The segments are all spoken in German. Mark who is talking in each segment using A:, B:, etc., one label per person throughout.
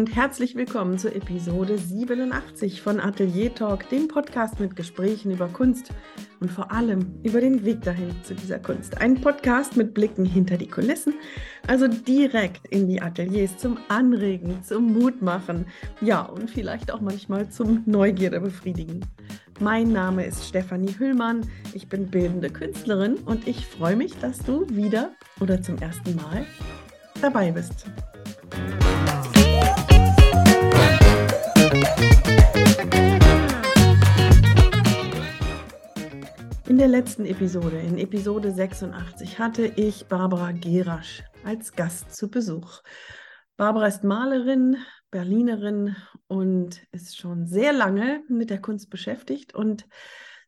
A: und herzlich willkommen zur Episode 87 von Atelier Talk, dem Podcast mit Gesprächen über Kunst und vor allem über den Weg dahin zu dieser Kunst. Ein Podcast mit Blicken hinter die Kulissen, also direkt in die Ateliers zum Anregen, zum Mutmachen, ja und vielleicht auch manchmal zum Neugierde befriedigen. Mein Name ist Stefanie Hüllmann, ich bin bildende Künstlerin und ich freue mich, dass du wieder oder zum ersten Mal dabei bist. In der letzten Episode, in Episode 86, hatte ich Barbara Gerasch als Gast zu Besuch. Barbara ist Malerin, Berlinerin und ist schon sehr lange mit der Kunst beschäftigt und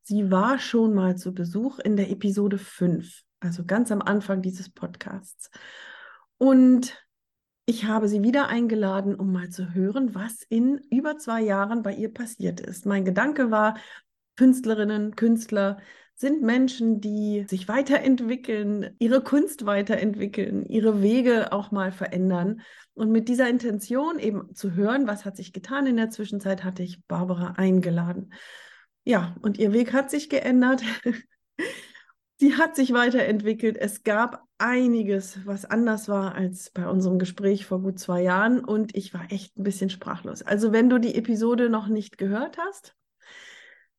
A: sie war schon mal zu Besuch in der Episode 5, also ganz am Anfang dieses Podcasts. Und ich habe sie wieder eingeladen, um mal zu hören, was in über zwei Jahren bei ihr passiert ist. Mein Gedanke war, Künstlerinnen, Künstler sind Menschen, die sich weiterentwickeln, ihre Kunst weiterentwickeln, ihre Wege auch mal verändern. Und mit dieser Intention eben zu hören, was hat sich getan in der Zwischenzeit, hatte ich Barbara eingeladen. Ja, und ihr Weg hat sich geändert. Sie hat sich weiterentwickelt. Es gab einiges, was anders war als bei unserem Gespräch vor gut zwei Jahren und ich war echt ein bisschen sprachlos. Also wenn du die Episode noch nicht gehört hast,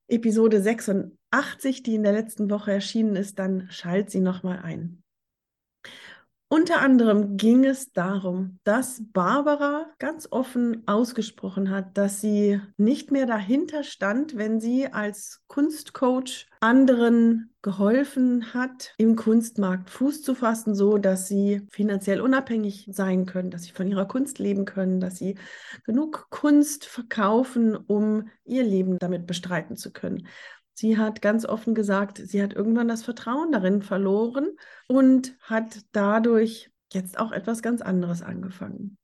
A: Episode 86, die in der letzten Woche erschienen ist, dann schalt sie nochmal ein. Unter anderem ging es darum, dass Barbara ganz offen ausgesprochen hat, dass sie nicht mehr dahinter stand, wenn sie als Kunstcoach anderen geholfen hat, im Kunstmarkt Fuß zu fassen, so dass sie finanziell unabhängig sein können, dass sie von ihrer Kunst leben können, dass sie genug Kunst verkaufen, um ihr Leben damit bestreiten zu können. Sie hat ganz offen gesagt, sie hat irgendwann das Vertrauen darin verloren und hat dadurch jetzt auch etwas ganz anderes angefangen.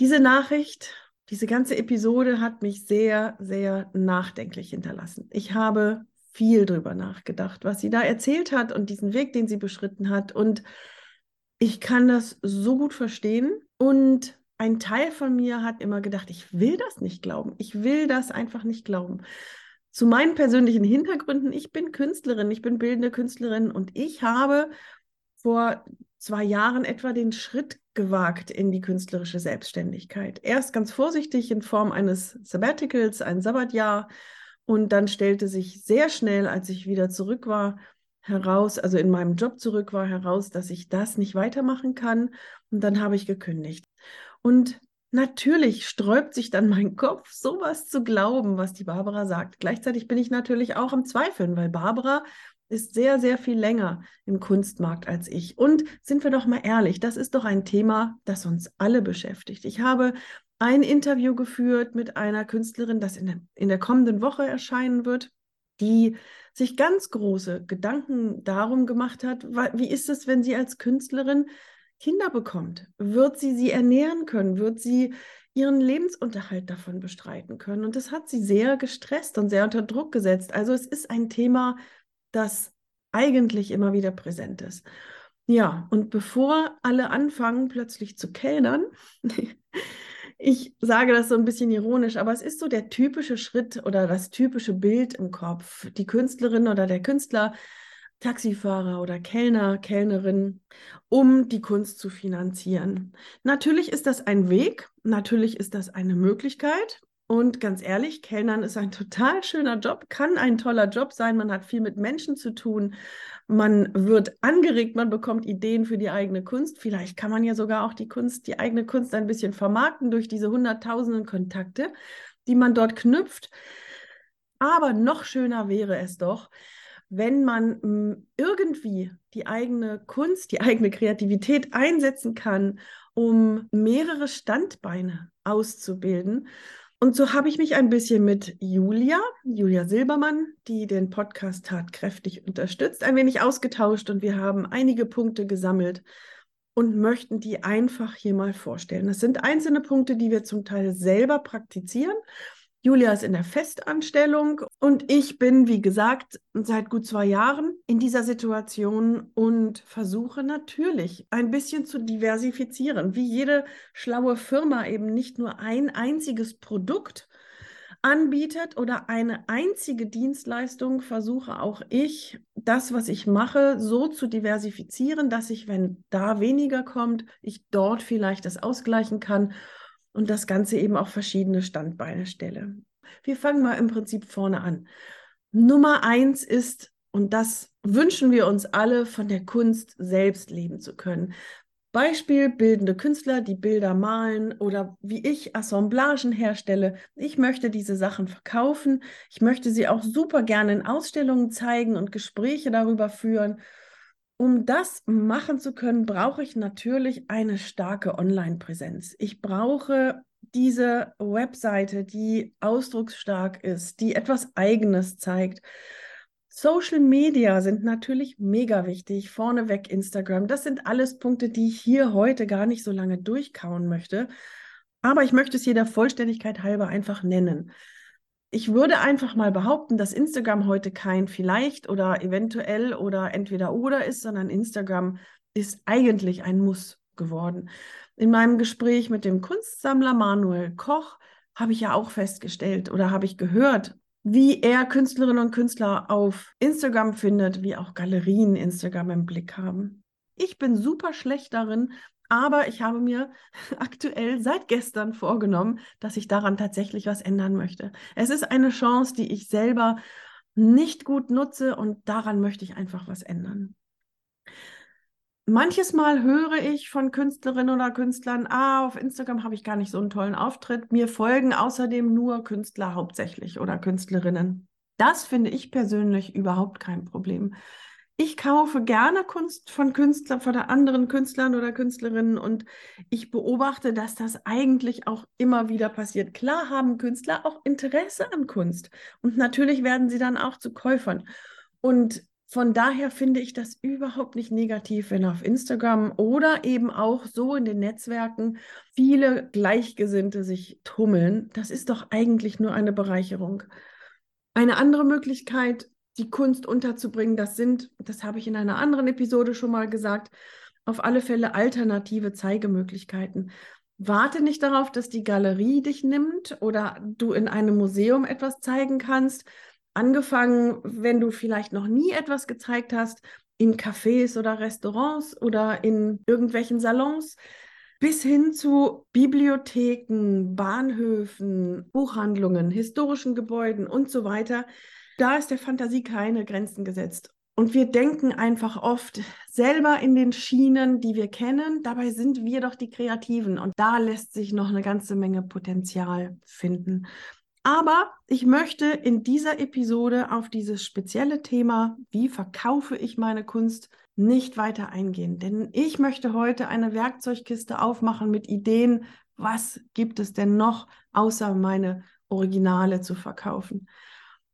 A: Diese Nachricht, diese ganze Episode hat mich sehr, sehr nachdenklich hinterlassen. Ich habe viel drüber nachgedacht, was sie da erzählt hat und diesen Weg, den sie beschritten hat. Und ich kann das so gut verstehen. Und ein Teil von mir hat immer gedacht, ich will das nicht glauben. Ich will das einfach nicht glauben zu meinen persönlichen Hintergründen. Ich bin Künstlerin, ich bin bildende Künstlerin und ich habe vor zwei Jahren etwa den Schritt gewagt in die künstlerische Selbstständigkeit. Erst ganz vorsichtig in Form eines Sabbaticals, ein Sabbatjahr. Und dann stellte sich sehr schnell, als ich wieder zurück war, heraus, also in meinem Job zurück war, heraus, dass ich das nicht weitermachen kann. Und dann habe ich gekündigt. Und Natürlich sträubt sich dann mein Kopf, sowas zu glauben, was die Barbara sagt. Gleichzeitig bin ich natürlich auch am Zweifeln, weil Barbara ist sehr, sehr viel länger im Kunstmarkt als ich. Und sind wir doch mal ehrlich, das ist doch ein Thema, das uns alle beschäftigt. Ich habe ein Interview geführt mit einer Künstlerin, das in der, in der kommenden Woche erscheinen wird, die sich ganz große Gedanken darum gemacht hat, wie ist es, wenn sie als Künstlerin Kinder bekommt, wird sie sie ernähren können, wird sie ihren Lebensunterhalt davon bestreiten können. Und das hat sie sehr gestresst und sehr unter Druck gesetzt. Also es ist ein Thema, das eigentlich immer wieder präsent ist. Ja, und bevor alle anfangen, plötzlich zu kellnern, ich sage das so ein bisschen ironisch, aber es ist so der typische Schritt oder das typische Bild im Kopf. Die Künstlerin oder der Künstler Taxifahrer oder Kellner, Kellnerin, um die Kunst zu finanzieren. Natürlich ist das ein Weg, natürlich ist das eine Möglichkeit. Und ganz ehrlich, Kellnern ist ein total schöner Job, kann ein toller Job sein. Man hat viel mit Menschen zu tun. Man wird angeregt, man bekommt Ideen für die eigene Kunst. Vielleicht kann man ja sogar auch die Kunst, die eigene Kunst ein bisschen vermarkten durch diese hunderttausenden Kontakte, die man dort knüpft. Aber noch schöner wäre es doch, wenn man hm, irgendwie die eigene Kunst, die eigene Kreativität einsetzen kann, um mehrere Standbeine auszubilden. Und so habe ich mich ein bisschen mit Julia, Julia Silbermann, die den Podcast tatkräftig unterstützt, ein wenig ausgetauscht und wir haben einige Punkte gesammelt und möchten die einfach hier mal vorstellen. Das sind einzelne Punkte, die wir zum Teil selber praktizieren Julia ist in der Festanstellung und ich bin, wie gesagt, seit gut zwei Jahren in dieser Situation und versuche natürlich ein bisschen zu diversifizieren, wie jede schlaue Firma eben nicht nur ein einziges Produkt anbietet oder eine einzige Dienstleistung, versuche auch ich, das, was ich mache, so zu diversifizieren, dass ich, wenn da weniger kommt, ich dort vielleicht das ausgleichen kann und das Ganze eben auf verschiedene Standbeine stelle. Wir fangen mal im Prinzip vorne an. Nummer eins ist, und das wünschen wir uns alle, von der Kunst selbst leben zu können. Beispiel bildende Künstler, die Bilder malen oder wie ich Assemblagen herstelle. Ich möchte diese Sachen verkaufen. Ich möchte sie auch super gerne in Ausstellungen zeigen und Gespräche darüber führen. Um das machen zu können, brauche ich natürlich eine starke Online-Präsenz. Ich brauche diese Webseite, die ausdrucksstark ist, die etwas Eigenes zeigt. Social Media sind natürlich mega wichtig. Vorneweg Instagram. Das sind alles Punkte, die ich hier heute gar nicht so lange durchkauen möchte. Aber ich möchte es hier der Vollständigkeit halber einfach nennen ich würde einfach mal behaupten, dass Instagram heute kein vielleicht oder eventuell oder entweder oder ist, sondern Instagram ist eigentlich ein Muss geworden. In meinem Gespräch mit dem Kunstsammler Manuel Koch habe ich ja auch festgestellt oder habe ich gehört, wie er Künstlerinnen und Künstler auf Instagram findet, wie auch Galerien Instagram im Blick haben. Ich bin super schlecht darin, aber ich habe mir aktuell seit gestern vorgenommen, dass ich daran tatsächlich was ändern möchte. Es ist eine Chance, die ich selber nicht gut nutze und daran möchte ich einfach was ändern. Manches Mal höre ich von Künstlerinnen oder Künstlern, ah, auf Instagram habe ich gar nicht so einen tollen Auftritt. Mir folgen außerdem nur Künstler hauptsächlich oder Künstlerinnen. Das finde ich persönlich überhaupt kein Problem ich kaufe gerne Kunst von Künstlern, von anderen Künstlern oder Künstlerinnen und ich beobachte, dass das eigentlich auch immer wieder passiert. Klar haben Künstler auch Interesse an Kunst und natürlich werden sie dann auch zu Käufern. Und von daher finde ich das überhaupt nicht negativ, wenn auf Instagram oder eben auch so in den Netzwerken viele Gleichgesinnte sich tummeln. Das ist doch eigentlich nur eine Bereicherung. Eine andere Möglichkeit, die Kunst unterzubringen. Das sind, das habe ich in einer anderen Episode schon mal gesagt, auf alle Fälle alternative Zeigemöglichkeiten. Warte nicht darauf, dass die Galerie dich nimmt oder du in einem Museum etwas zeigen kannst. Angefangen, wenn du vielleicht noch nie etwas gezeigt hast, in Cafés oder Restaurants oder in irgendwelchen Salons, bis hin zu Bibliotheken, Bahnhöfen, Buchhandlungen, historischen Gebäuden und so weiter da ist der Fantasie keine Grenzen gesetzt. Und wir denken einfach oft selber in den Schienen, die wir kennen. Dabei sind wir doch die Kreativen. Und da lässt sich noch eine ganze Menge Potenzial finden. Aber ich möchte in dieser Episode auf dieses spezielle Thema, wie verkaufe ich meine Kunst, nicht weiter eingehen. Denn ich möchte heute eine Werkzeugkiste aufmachen mit Ideen, was gibt es denn noch, außer meine Originale zu verkaufen.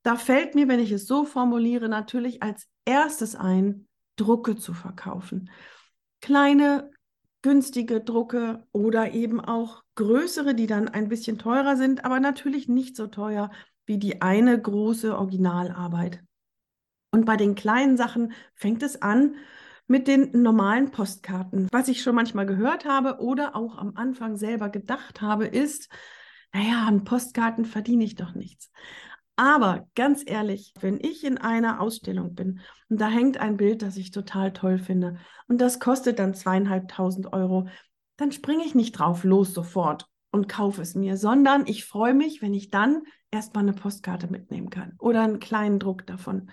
A: Da fällt mir, wenn ich es so formuliere, natürlich als erstes ein, Drucke zu verkaufen. Kleine, günstige Drucke oder eben auch größere, die dann ein bisschen teurer sind, aber natürlich nicht so teuer wie die eine große Originalarbeit. Und bei den kleinen Sachen fängt es an mit den normalen Postkarten. Was ich schon manchmal gehört habe oder auch am Anfang selber gedacht habe, ist, naja, an Postkarten verdiene ich doch nichts. Aber ganz ehrlich, wenn ich in einer Ausstellung bin und da hängt ein Bild, das ich total toll finde und das kostet dann zweieinhalbtausend Euro, dann springe ich nicht drauf los sofort und kaufe es mir, sondern ich freue mich, wenn ich dann erstmal eine Postkarte mitnehmen kann oder einen kleinen Druck davon.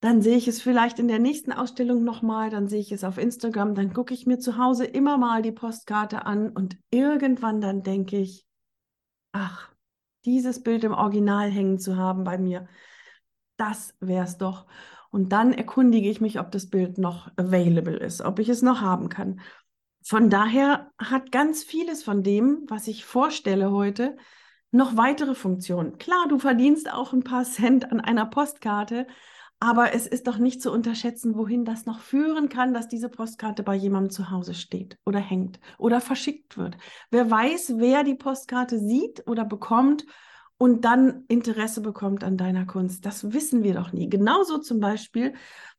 A: Dann sehe ich es vielleicht in der nächsten Ausstellung nochmal, dann sehe ich es auf Instagram, dann gucke ich mir zu Hause immer mal die Postkarte an und irgendwann dann denke ich, ach, dieses Bild im Original hängen zu haben bei mir. Das wäre es doch. Und dann erkundige ich mich, ob das Bild noch available ist, ob ich es noch haben kann. Von daher hat ganz vieles von dem, was ich vorstelle heute, noch weitere Funktionen. Klar, du verdienst auch ein paar Cent an einer Postkarte, aber es ist doch nicht zu unterschätzen, wohin das noch führen kann, dass diese Postkarte bei jemandem zu Hause steht oder hängt oder verschickt wird. Wer weiß, wer die Postkarte sieht oder bekommt und dann Interesse bekommt an deiner Kunst. Das wissen wir doch nie. Genauso zum Beispiel,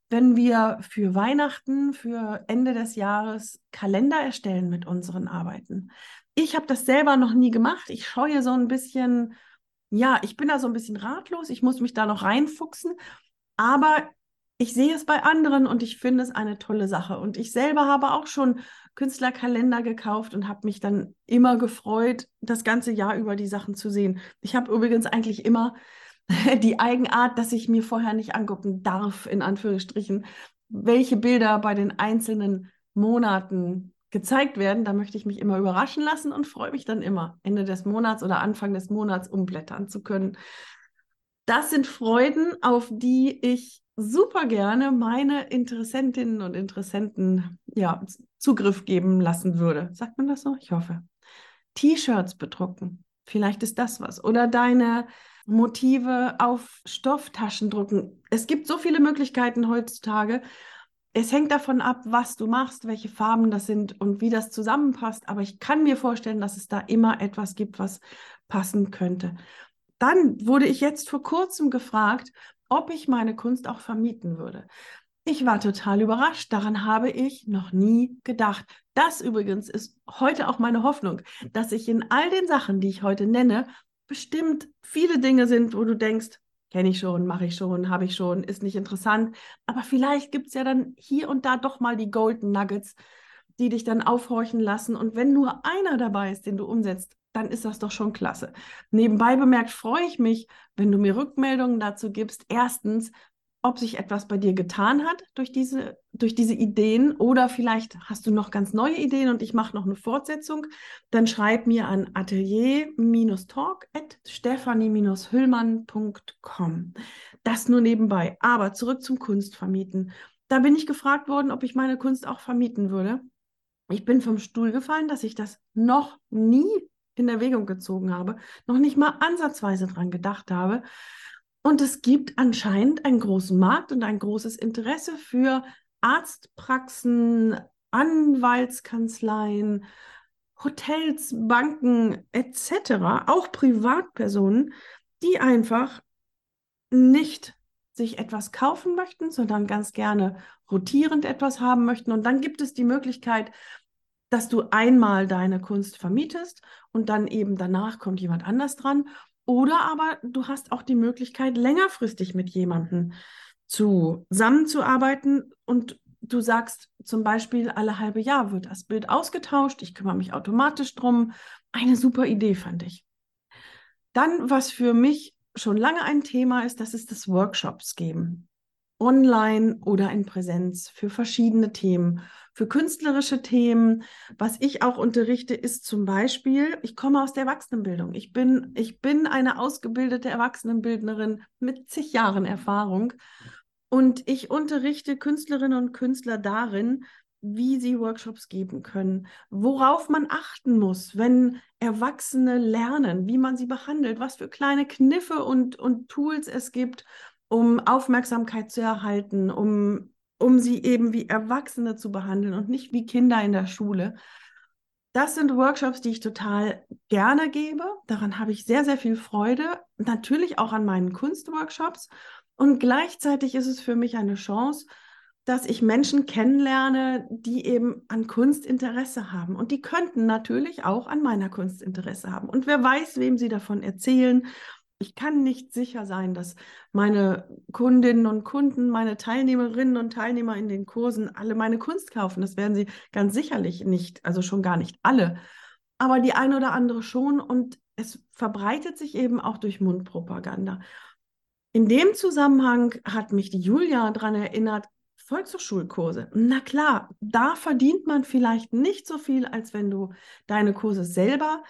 A: wenn wir für Weihnachten, für Ende des Jahres Kalender erstellen mit unseren Arbeiten. Ich habe das selber noch nie gemacht. Ich scheue so ein bisschen, ja, ich bin da so ein bisschen ratlos. Ich muss mich da noch reinfuchsen. Aber ich sehe es bei anderen und ich finde es eine tolle Sache. Und ich selber habe auch schon Künstlerkalender gekauft und habe mich dann immer gefreut, das ganze Jahr über die Sachen zu sehen. Ich habe übrigens eigentlich immer die Eigenart, dass ich mir vorher nicht angucken darf, in Anführungsstrichen, welche Bilder bei den einzelnen Monaten gezeigt werden. Da möchte ich mich immer überraschen lassen und freue mich dann immer, Ende des Monats oder Anfang des Monats umblättern zu können. Das sind Freuden, auf die ich super gerne meine Interessentinnen und Interessenten ja, Zugriff geben lassen würde. Sagt man das so? Ich hoffe. T-Shirts bedrucken. Vielleicht ist das was. Oder deine Motive auf Stofftaschen drucken. Es gibt so viele Möglichkeiten heutzutage. Es hängt davon ab, was du machst, welche Farben das sind und wie das zusammenpasst. Aber ich kann mir vorstellen, dass es da immer etwas gibt, was passen könnte. Dann wurde ich jetzt vor kurzem gefragt, ob ich meine Kunst auch vermieten würde. Ich war total überrascht. Daran habe ich noch nie gedacht. Das übrigens ist heute auch meine Hoffnung, dass ich in all den Sachen, die ich heute nenne, bestimmt viele Dinge sind, wo du denkst, kenne ich schon, mache ich schon, habe ich schon, ist nicht interessant. Aber vielleicht gibt es ja dann hier und da doch mal die Golden Nuggets, die dich dann aufhorchen lassen. Und wenn nur einer dabei ist, den du umsetzt, dann ist das doch schon klasse. Nebenbei bemerkt freue ich mich, wenn du mir Rückmeldungen dazu gibst. Erstens, ob sich etwas bei dir getan hat durch diese, durch diese Ideen oder vielleicht hast du noch ganz neue Ideen und ich mache noch eine Fortsetzung, dann schreib mir an atelier-talk.stephanie-hüllmann.com. Das nur nebenbei. Aber zurück zum Kunstvermieten. Da bin ich gefragt worden, ob ich meine Kunst auch vermieten würde. Ich bin vom Stuhl gefallen, dass ich das noch nie in Erwägung gezogen habe, noch nicht mal ansatzweise dran gedacht habe. Und es gibt anscheinend einen großen Markt und ein großes Interesse für Arztpraxen, Anwaltskanzleien, Hotels, Banken etc., auch Privatpersonen, die einfach nicht sich etwas kaufen möchten, sondern ganz gerne rotierend etwas haben möchten. Und dann gibt es die Möglichkeit, dass du einmal deine Kunst vermietest und dann eben danach kommt jemand anders dran oder aber du hast auch die Möglichkeit, längerfristig mit jemandem zusammenzuarbeiten und du sagst zum Beispiel, alle halbe Jahr wird das Bild ausgetauscht, ich kümmere mich automatisch drum. Eine super Idee, fand ich. Dann, was für mich schon lange ein Thema ist, das ist das Workshops geben online oder in Präsenz für verschiedene Themen. Für künstlerische Themen, was ich auch unterrichte, ist zum Beispiel, ich komme aus der Erwachsenenbildung. Ich bin, ich bin eine ausgebildete Erwachsenenbildnerin mit zig Jahren Erfahrung und ich unterrichte Künstlerinnen und Künstler darin, wie sie Workshops geben können, worauf man achten muss, wenn Erwachsene lernen, wie man sie behandelt, was für kleine Kniffe und, und Tools es gibt, um Aufmerksamkeit zu erhalten, um, um sie eben wie Erwachsene zu behandeln und nicht wie Kinder in der Schule. Das sind Workshops, die ich total gerne gebe. Daran habe ich sehr, sehr viel Freude. Natürlich auch an meinen Kunstworkshops. Und gleichzeitig ist es für mich eine Chance, dass ich Menschen kennenlerne, die eben an Kunst Interesse haben. Und die könnten natürlich auch an meiner Kunst Interesse haben. Und wer weiß, wem sie davon erzählen ich kann nicht sicher sein, dass meine Kundinnen und Kunden, meine Teilnehmerinnen und Teilnehmer in den Kursen alle meine Kunst kaufen. Das werden sie ganz sicherlich nicht, also schon gar nicht alle, aber die eine oder andere schon und es verbreitet sich eben auch durch Mundpropaganda. In dem Zusammenhang hat mich die Julia daran erinnert, Volkshochschulkurse. Na klar, da verdient man vielleicht nicht so viel, als wenn du deine Kurse selber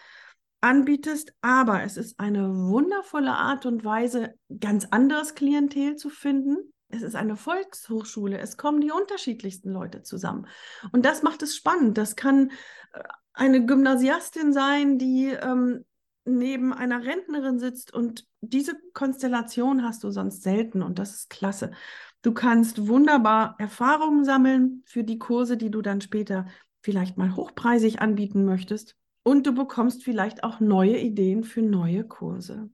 A: anbietest, aber es ist eine wundervolle Art und Weise, ganz anderes Klientel zu finden. Es ist eine Volkshochschule, es kommen die unterschiedlichsten Leute zusammen. Und das macht es spannend. Das kann äh, eine Gymnasiastin sein, die ähm, neben einer Rentnerin sitzt und diese Konstellation hast du sonst selten und das ist klasse. Du kannst wunderbar Erfahrungen sammeln für die Kurse, die du dann später vielleicht mal hochpreisig anbieten möchtest. Und du bekommst vielleicht auch neue Ideen für neue Kurse.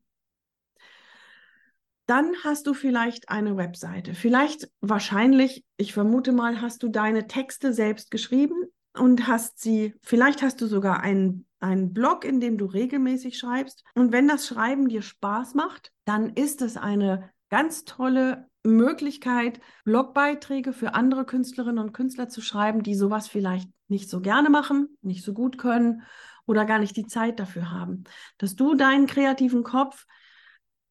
A: Dann hast du vielleicht eine Webseite. Vielleicht, wahrscheinlich, ich vermute mal, hast du deine Texte selbst geschrieben und hast sie, vielleicht hast du sogar einen, einen Blog, in dem du regelmäßig schreibst. Und wenn das Schreiben dir Spaß macht, dann ist es eine ganz tolle Möglichkeit, Blogbeiträge für andere Künstlerinnen und Künstler zu schreiben, die sowas vielleicht nicht so gerne machen, nicht so gut können oder gar nicht die Zeit dafür haben. Dass du deinen kreativen Kopf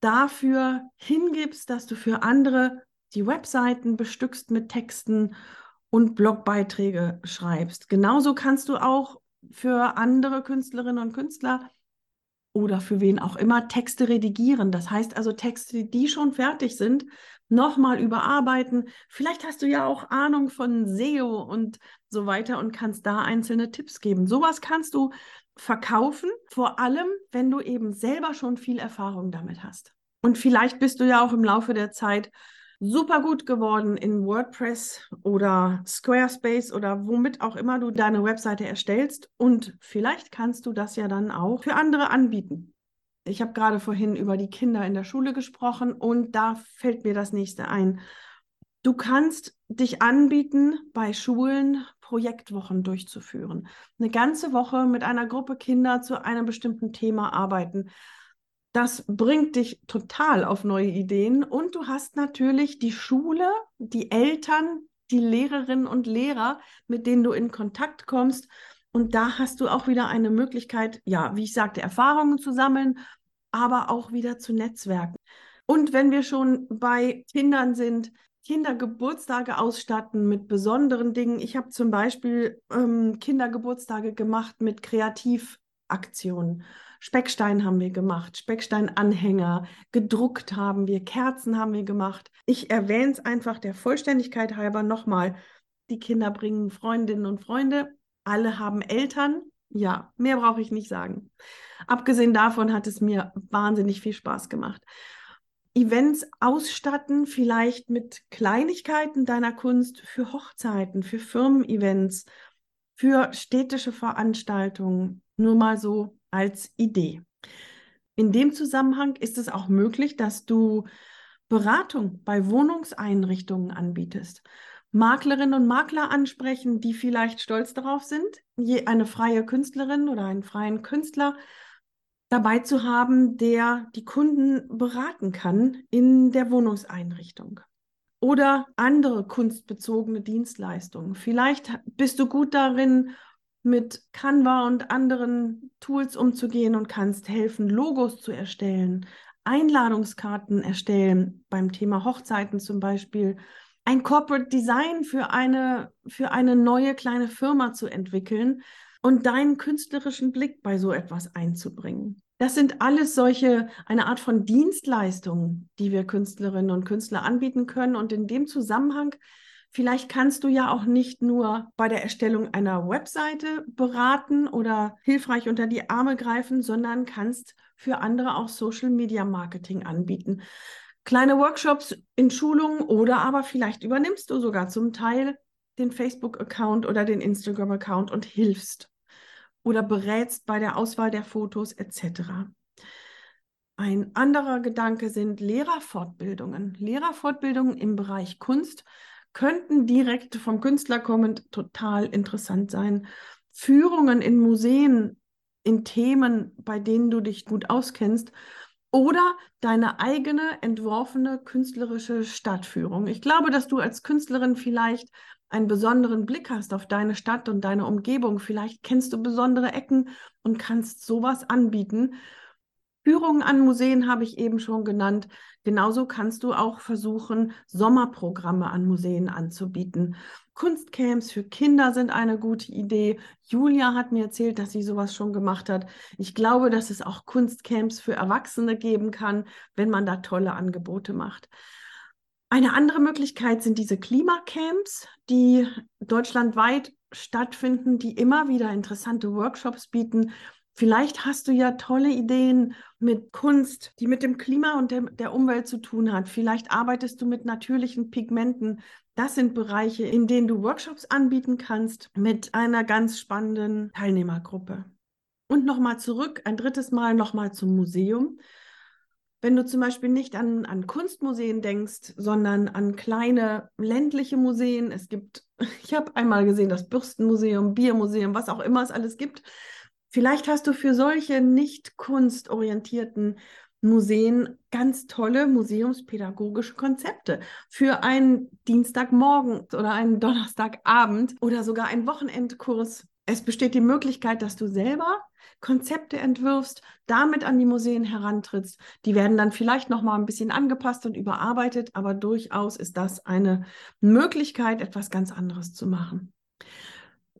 A: dafür hingibst, dass du für andere die Webseiten bestückst mit Texten und Blogbeiträge schreibst. Genauso kannst du auch für andere Künstlerinnen und Künstler oder für wen auch immer Texte redigieren. Das heißt also Texte, die schon fertig sind, nochmal überarbeiten. Vielleicht hast du ja auch Ahnung von SEO und so weiter und kannst da einzelne Tipps geben. Sowas kannst du verkaufen, vor allem, wenn du eben selber schon viel Erfahrung damit hast. Und vielleicht bist du ja auch im Laufe der Zeit super gut geworden in WordPress oder Squarespace oder womit auch immer du deine Webseite erstellst. Und vielleicht kannst du das ja dann auch für andere anbieten. Ich habe gerade vorhin über die Kinder in der Schule gesprochen und da fällt mir das nächste ein. Du kannst dich anbieten, bei Schulen Projektwochen durchzuführen. Eine ganze Woche mit einer Gruppe Kinder zu einem bestimmten Thema arbeiten. Das bringt dich total auf neue Ideen und du hast natürlich die Schule, die Eltern, die Lehrerinnen und Lehrer, mit denen du in Kontakt kommst. Und da hast du auch wieder eine Möglichkeit, ja, wie ich sagte, Erfahrungen zu sammeln, aber auch wieder zu netzwerken. Und wenn wir schon bei Kindern sind, Kindergeburtstage ausstatten mit besonderen Dingen. Ich habe zum Beispiel ähm, Kindergeburtstage gemacht mit Kreativaktionen. Speckstein haben wir gemacht, Specksteinanhänger, gedruckt haben wir, Kerzen haben wir gemacht. Ich erwähne es einfach der Vollständigkeit halber nochmal. Die Kinder bringen Freundinnen und Freunde, alle haben Eltern. Ja, mehr brauche ich nicht sagen. Abgesehen davon hat es mir wahnsinnig viel Spaß gemacht. Events ausstatten, vielleicht mit Kleinigkeiten deiner Kunst für Hochzeiten, für Firmen-Events, für städtische Veranstaltungen. Nur mal so als Idee. In dem Zusammenhang ist es auch möglich, dass du Beratung bei Wohnungseinrichtungen anbietest. Maklerinnen und Makler ansprechen, die vielleicht stolz darauf sind, je eine freie Künstlerin oder einen freien Künstler dabei zu haben, der die Kunden beraten kann in der Wohnungseinrichtung. Oder andere kunstbezogene Dienstleistungen. Vielleicht bist du gut darin, mit Canva und anderen Tools umzugehen und kannst helfen, Logos zu erstellen, Einladungskarten erstellen, beim Thema Hochzeiten zum Beispiel, ein Corporate Design für eine, für eine neue kleine Firma zu entwickeln und deinen künstlerischen Blick bei so etwas einzubringen. Das sind alles solche, eine Art von Dienstleistungen, die wir Künstlerinnen und Künstler anbieten können. Und in dem Zusammenhang Vielleicht kannst du ja auch nicht nur bei der Erstellung einer Webseite beraten oder hilfreich unter die Arme greifen, sondern kannst für andere auch Social Media Marketing anbieten. Kleine Workshops in Schulungen oder aber vielleicht übernimmst du sogar zum Teil den Facebook-Account oder den Instagram-Account und hilfst oder berätst bei der Auswahl der Fotos etc. Ein anderer Gedanke sind Lehrerfortbildungen. Lehrerfortbildungen im Bereich Kunst könnten direkt vom Künstler kommend total interessant sein. Führungen in Museen, in Themen, bei denen du dich gut auskennst oder deine eigene entworfene künstlerische Stadtführung. Ich glaube, dass du als Künstlerin vielleicht einen besonderen Blick hast auf deine Stadt und deine Umgebung. Vielleicht kennst du besondere Ecken und kannst sowas anbieten. Führungen an Museen habe ich eben schon genannt. Genauso kannst du auch versuchen, Sommerprogramme an Museen anzubieten. Kunstcamps für Kinder sind eine gute Idee. Julia hat mir erzählt, dass sie sowas schon gemacht hat. Ich glaube, dass es auch Kunstcamps für Erwachsene geben kann, wenn man da tolle Angebote macht. Eine andere Möglichkeit sind diese Klimacamps, die deutschlandweit stattfinden, die immer wieder interessante Workshops bieten, Vielleicht hast du ja tolle Ideen mit Kunst, die mit dem Klima und dem, der Umwelt zu tun hat. Vielleicht arbeitest du mit natürlichen Pigmenten. Das sind Bereiche, in denen du Workshops anbieten kannst mit einer ganz spannenden Teilnehmergruppe. Und nochmal zurück, ein drittes Mal nochmal zum Museum. Wenn du zum Beispiel nicht an, an Kunstmuseen denkst, sondern an kleine ländliche Museen. Es gibt, ich habe einmal gesehen, das Bürstenmuseum, Biermuseum, was auch immer es alles gibt. Vielleicht hast du für solche nicht kunstorientierten Museen ganz tolle museumspädagogische Konzepte für einen Dienstagmorgen oder einen Donnerstagabend oder sogar einen Wochenendkurs. Es besteht die Möglichkeit, dass du selber Konzepte entwirfst, damit an die Museen herantrittst. Die werden dann vielleicht noch mal ein bisschen angepasst und überarbeitet, aber durchaus ist das eine Möglichkeit, etwas ganz anderes zu machen.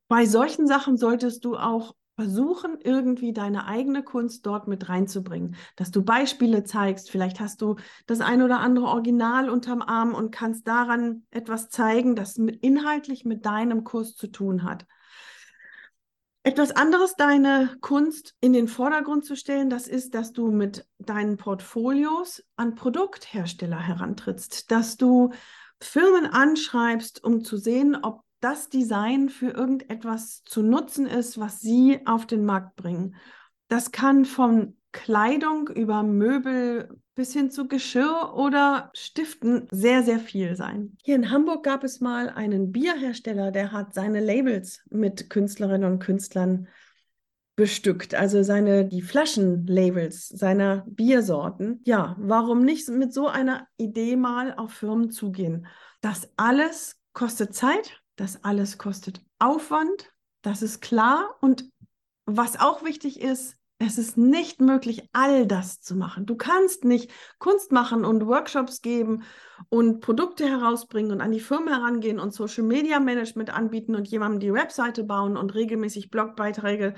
A: Bei solchen Sachen solltest du auch versuchen, irgendwie deine eigene Kunst dort mit reinzubringen, dass du Beispiele zeigst. Vielleicht hast du das ein oder andere Original unterm Arm und kannst daran etwas zeigen, das inhaltlich mit deinem Kurs zu tun hat. Etwas anderes, deine Kunst in den Vordergrund zu stellen, das ist, dass du mit deinen Portfolios an Produkthersteller herantrittst, dass du Firmen anschreibst, um zu sehen, ob das Design für irgendetwas zu nutzen ist, was sie auf den Markt bringen. Das kann von Kleidung über Möbel bis hin zu Geschirr oder Stiften sehr, sehr viel sein. Hier in Hamburg gab es mal einen Bierhersteller, der hat seine Labels mit Künstlerinnen und Künstlern bestückt, also seine die Flaschenlabels seiner Biersorten. Ja, warum nicht mit so einer Idee mal auf Firmen zugehen? Das alles kostet Zeit, das alles kostet Aufwand, das ist klar. Und was auch wichtig ist, es ist nicht möglich, all das zu machen. Du kannst nicht Kunst machen und Workshops geben und Produkte herausbringen und an die Firma herangehen und Social Media Management anbieten und jemandem die Webseite bauen und regelmäßig Blogbeiträge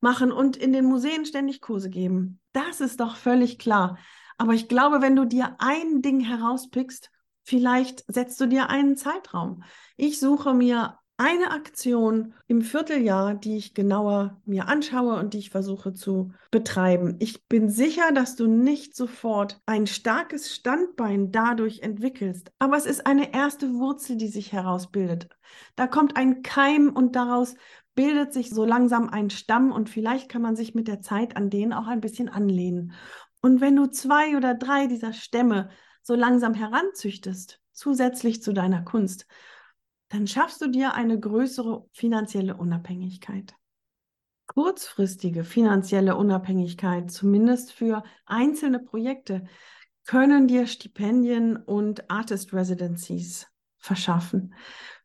A: machen und in den Museen ständig Kurse geben. Das ist doch völlig klar. Aber ich glaube, wenn du dir ein Ding herauspickst Vielleicht setzt du dir einen Zeitraum. Ich suche mir eine Aktion im Vierteljahr, die ich genauer mir anschaue und die ich versuche zu betreiben. Ich bin sicher, dass du nicht sofort ein starkes Standbein dadurch entwickelst, aber es ist eine erste Wurzel, die sich herausbildet. Da kommt ein Keim und daraus bildet sich so langsam ein Stamm und vielleicht kann man sich mit der Zeit an den auch ein bisschen anlehnen. Und wenn du zwei oder drei dieser Stämme so langsam heranzüchtest, zusätzlich zu deiner Kunst, dann schaffst du dir eine größere finanzielle Unabhängigkeit. Kurzfristige finanzielle Unabhängigkeit, zumindest für einzelne Projekte, können dir Stipendien und Artist Residencies verschaffen.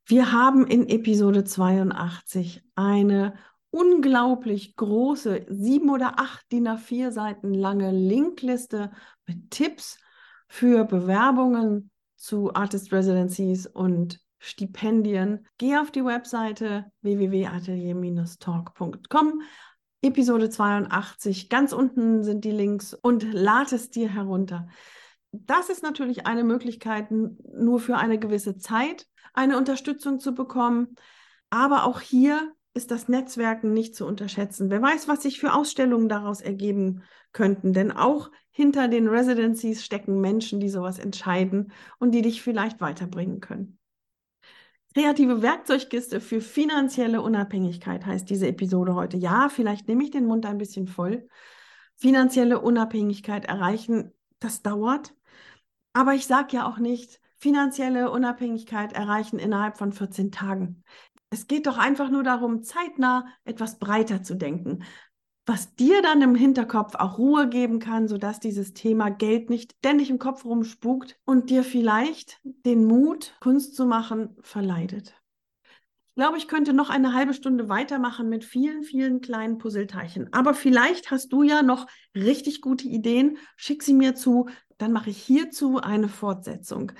A: Wir haben in Episode 82 eine unglaublich große, sieben oder acht DIN A4 Seiten lange Linkliste mit Tipps für Bewerbungen zu Artist Residencies und Stipendien, geh auf die Webseite www.atelier-talk.com. Episode 82, ganz unten sind die Links und lad es dir herunter. Das ist natürlich eine Möglichkeit, nur für eine gewisse Zeit eine Unterstützung zu bekommen. Aber auch hier ist das Netzwerken nicht zu unterschätzen. Wer weiß, was sich für Ausstellungen daraus ergeben könnten. Denn auch hinter den Residencies stecken Menschen, die sowas entscheiden und die dich vielleicht weiterbringen können. Kreative Werkzeugkiste für finanzielle Unabhängigkeit heißt diese Episode heute. Ja, vielleicht nehme ich den Mund ein bisschen voll. Finanzielle Unabhängigkeit erreichen, das dauert. Aber ich sage ja auch nicht, finanzielle Unabhängigkeit erreichen innerhalb von 14 Tagen. Es geht doch einfach nur darum, zeitnah etwas breiter zu denken, was dir dann im Hinterkopf auch Ruhe geben kann, sodass dieses Thema Geld nicht ständig im Kopf rumspukt und dir vielleicht den Mut, Kunst zu machen, verleidet. Ich glaube, ich könnte noch eine halbe Stunde weitermachen mit vielen, vielen kleinen Puzzleteilchen. Aber vielleicht hast du ja noch richtig gute Ideen. Schick sie mir zu, dann mache ich hierzu eine Fortsetzung.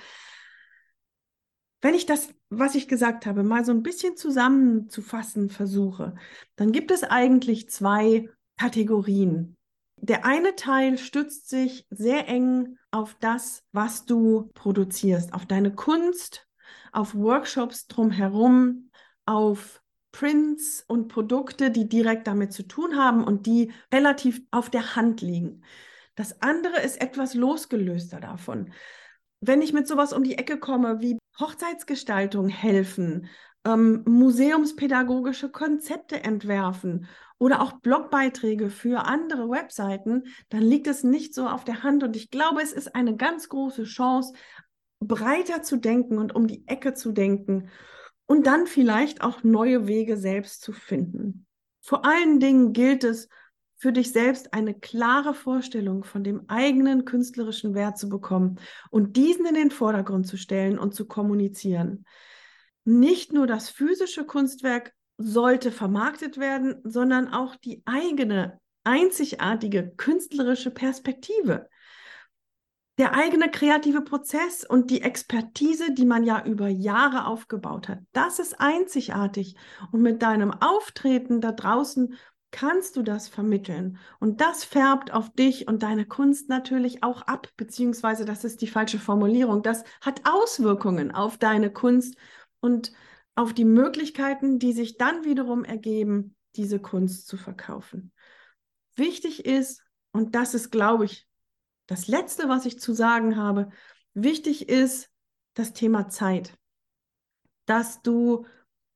A: Wenn ich das, was ich gesagt habe, mal so ein bisschen zusammenzufassen versuche, dann gibt es eigentlich zwei Kategorien. Der eine Teil stützt sich sehr eng auf das, was du produzierst, auf deine Kunst, auf Workshops drumherum, auf Prints und Produkte, die direkt damit zu tun haben und die relativ auf der Hand liegen. Das andere ist etwas losgelöster davon. Wenn ich mit sowas um die Ecke komme wie Hochzeitsgestaltung helfen, ähm, museumspädagogische Konzepte entwerfen oder auch Blogbeiträge für andere Webseiten, dann liegt es nicht so auf der Hand. Und ich glaube, es ist eine ganz große Chance, breiter zu denken und um die Ecke zu denken und dann vielleicht auch neue Wege selbst zu finden. Vor allen Dingen gilt es, für dich selbst eine klare Vorstellung von dem eigenen künstlerischen Wert zu bekommen und diesen in den Vordergrund zu stellen und zu kommunizieren. Nicht nur das physische Kunstwerk sollte vermarktet werden, sondern auch die eigene einzigartige künstlerische Perspektive der eigene kreative Prozess und die Expertise, die man ja über Jahre aufgebaut hat, das ist einzigartig. Und mit deinem Auftreten da draußen kannst du das vermitteln. Und das färbt auf dich und deine Kunst natürlich auch ab, beziehungsweise das ist die falsche Formulierung. Das hat Auswirkungen auf deine Kunst und auf die Möglichkeiten, die sich dann wiederum ergeben, diese Kunst zu verkaufen. Wichtig ist, und das ist, glaube ich, das Letzte, was ich zu sagen habe, wichtig ist das Thema Zeit. Dass du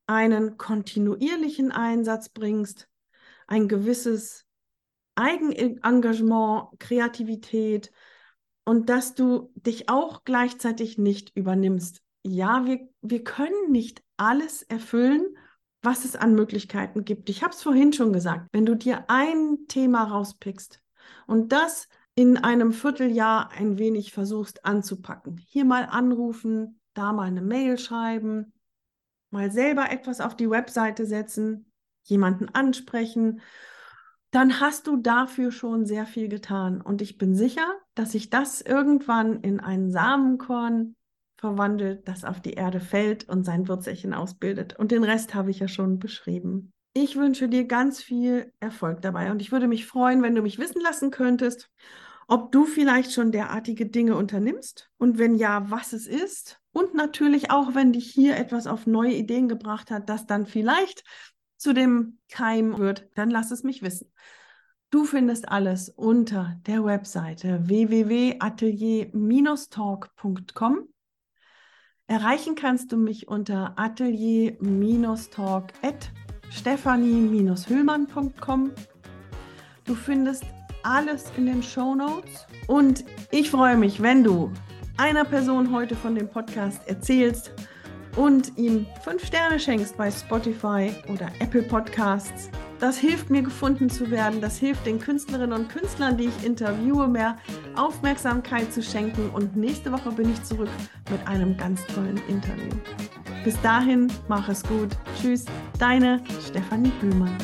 A: einen kontinuierlichen Einsatz bringst, ein gewisses Eigenengagement, Kreativität und dass du dich auch gleichzeitig nicht übernimmst. Ja, wir, wir können nicht alles erfüllen, was es an Möglichkeiten gibt. Ich habe es vorhin schon gesagt, wenn du dir ein Thema rauspickst und das in einem Vierteljahr ein wenig versuchst anzupacken. Hier mal anrufen, da mal eine Mail schreiben, mal selber etwas auf die Webseite setzen, jemanden ansprechen, dann hast du dafür schon sehr viel getan. Und ich bin sicher, dass sich das irgendwann in einen Samenkorn verwandelt, das auf die Erde fällt und sein Wurzelchen ausbildet. Und den Rest habe ich ja schon beschrieben. Ich wünsche dir ganz viel Erfolg dabei und ich würde mich freuen, wenn du mich wissen lassen könntest, ob du vielleicht schon derartige Dinge unternimmst und wenn ja, was es ist. Und natürlich auch, wenn dich hier etwas auf neue Ideen gebracht hat, das dann vielleicht zu dem Keim wird, dann lass es mich wissen. Du findest alles unter der Webseite www.atelier-talk.com. Erreichen kannst du mich unter atelier-talk.stephanie-hüllmann.com. Du findest alles in den Show Notes. Und ich freue mich, wenn du einer Person heute von dem Podcast erzählst und ihm fünf Sterne schenkst bei Spotify oder Apple Podcasts. Das hilft mir gefunden zu werden. Das hilft den Künstlerinnen und Künstlern, die ich interviewe, mehr Aufmerksamkeit zu schenken. Und nächste Woche bin ich zurück mit einem ganz tollen Interview. Bis dahin, mach es gut. Tschüss, deine Stefanie Bühlmann.